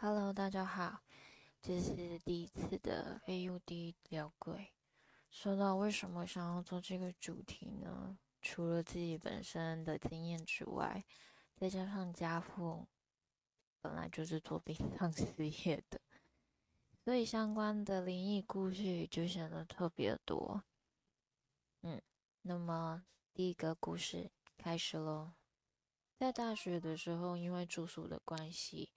Hello，大家好，这是第一次的 AUD 聊鬼。说到为什么想要做这个主题呢？除了自己本身的经验之外，再加上家父本来就是做殡葬事业的，所以相关的灵异故事就显得特别多。嗯，那么第一个故事开始喽。在大学的时候，因为住宿的关系。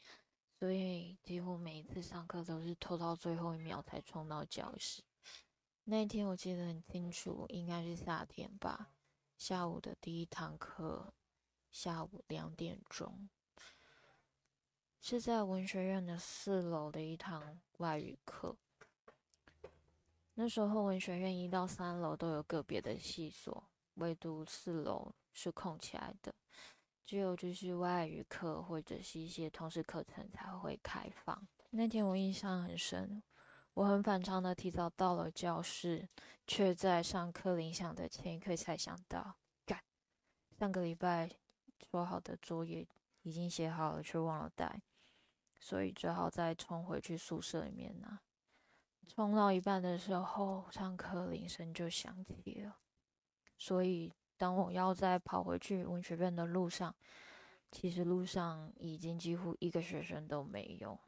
所以几乎每一次上课都是拖到最后一秒才冲到教室。那一天我记得很清楚，应该是夏天吧，下午的第一堂课，下午两点钟，是在文学院的四楼的一堂外语课。那时候文学院一到三楼都有个别的系所，唯独四楼是空起来的。只有就是外语课或者是一些通识课程才会开放。那天我印象很深，我很反常的提早到了教室，却在上课铃响的前一刻才想到，干，上个礼拜说好的作业已经写好了，却忘了带，所以只好再冲回去宿舍里面拿。冲到一半的时候，上课铃声就响起了，所以。当我要再跑回去文学院的路上，其实路上已经几乎一个学生都没有。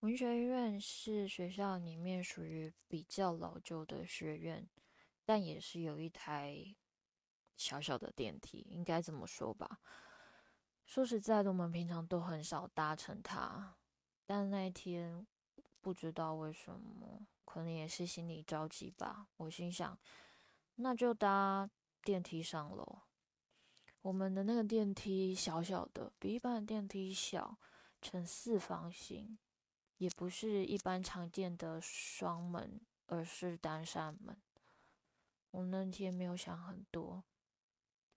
文学院是学校里面属于比较老旧的学院，但也是有一台小小的电梯，应该这么说吧。说实在的，我们平常都很少搭乘它，但那一天不知道为什么，可能也是心里着急吧。我心想，那就搭。电梯上楼，我们的那个电梯小小的，比一般的电梯小，呈四方形，也不是一般常见的双门，而是单扇门。我那天没有想很多，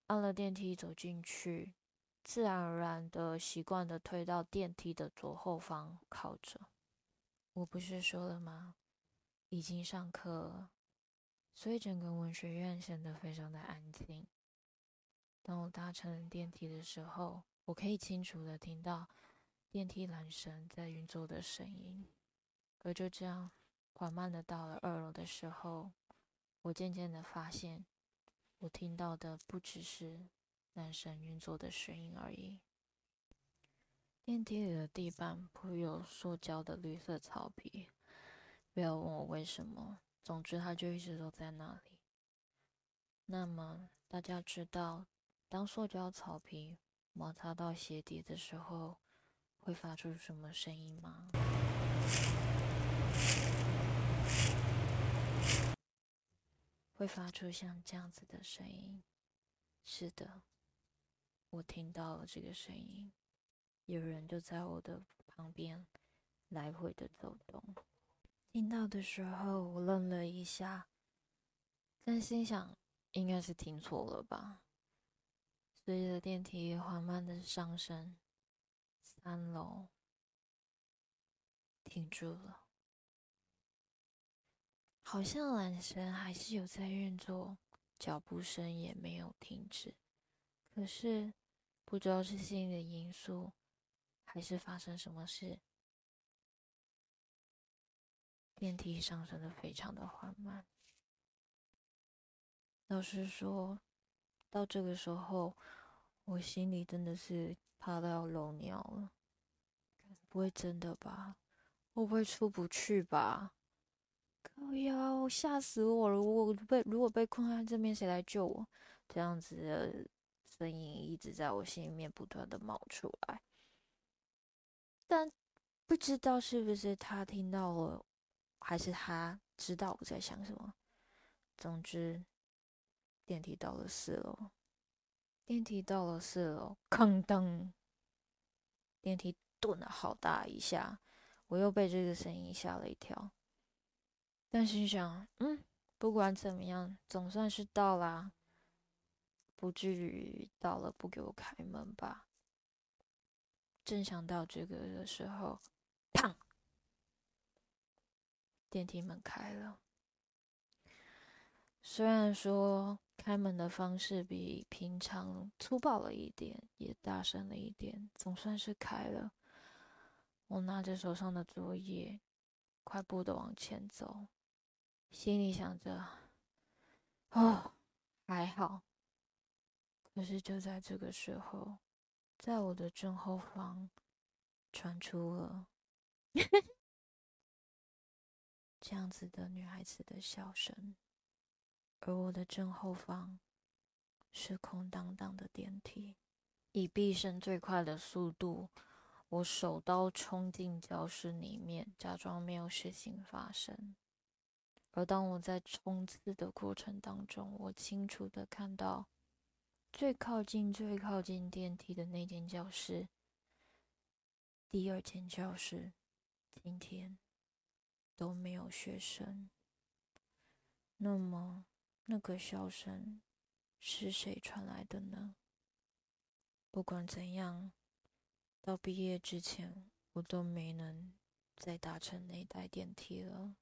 按了电梯走进去，自然而然的习惯的推到电梯的左后方靠着。我不是说了吗？已经上课。所以整个文学院显得非常的安静。当我搭乘电梯的时候，我可以清楚的听到电梯缆绳在运作的声音。而就这样缓慢的到了二楼的时候，我渐渐的发现，我听到的不只是缆绳运作的声音而已。电梯里的地板铺有塑胶的绿色草皮，不要问我为什么。总之，它就一直都在那里。那么，大家知道，当塑胶草皮摩擦到鞋底的时候，会发出什么声音吗？会发出像这样子的声音。是的，我听到了这个声音，有人就在我的旁边来回的走动。听到的时候，我愣了一下，但心想应该是听错了吧。随着电梯缓慢的上升，三楼停住了，好像缆绳还是有在运作，脚步声也没有停止。可是不知道是心理的因素，还是发生什么事。电梯上升的非常的缓慢。老实说，到这个时候，我心里真的是怕到要漏尿了。不会真的吧？会不会出不去吧？靠呀！吓死我了！我被如果被困在这边，谁来救我？这样子的声音一直在我心里面不断的冒出来，但不知道是不是他听到了。还是他知道我在想什么。总之，电梯到了四楼，电梯到了四楼，哐当，电梯顿了好大一下，我又被这个声音吓了一跳。但心想，嗯，不管怎么样，总算是到啦，不至于到了不给我开门吧。正想到这个的时候，砰！电梯门开了，虽然说开门的方式比平常粗暴了一点，也大声了一点，总算是开了。我拿着手上的作业，快步的往前走，心里想着：“哦，还好。”可是就在这个时候，在我的正后方传出了这样子的女孩子的笑声，而我的正后方是空荡荡的电梯。以毕生最快的速度。我手刀冲进教室里面，假装没有事情发生。而当我在冲刺的过程当中，我清楚的看到最靠近、最靠近电梯的那间教室，第二间教室今天都没有学生。那么，那个笑声是谁传来的呢？不管怎样。到毕业之前，我都没能再搭乘那台电梯了。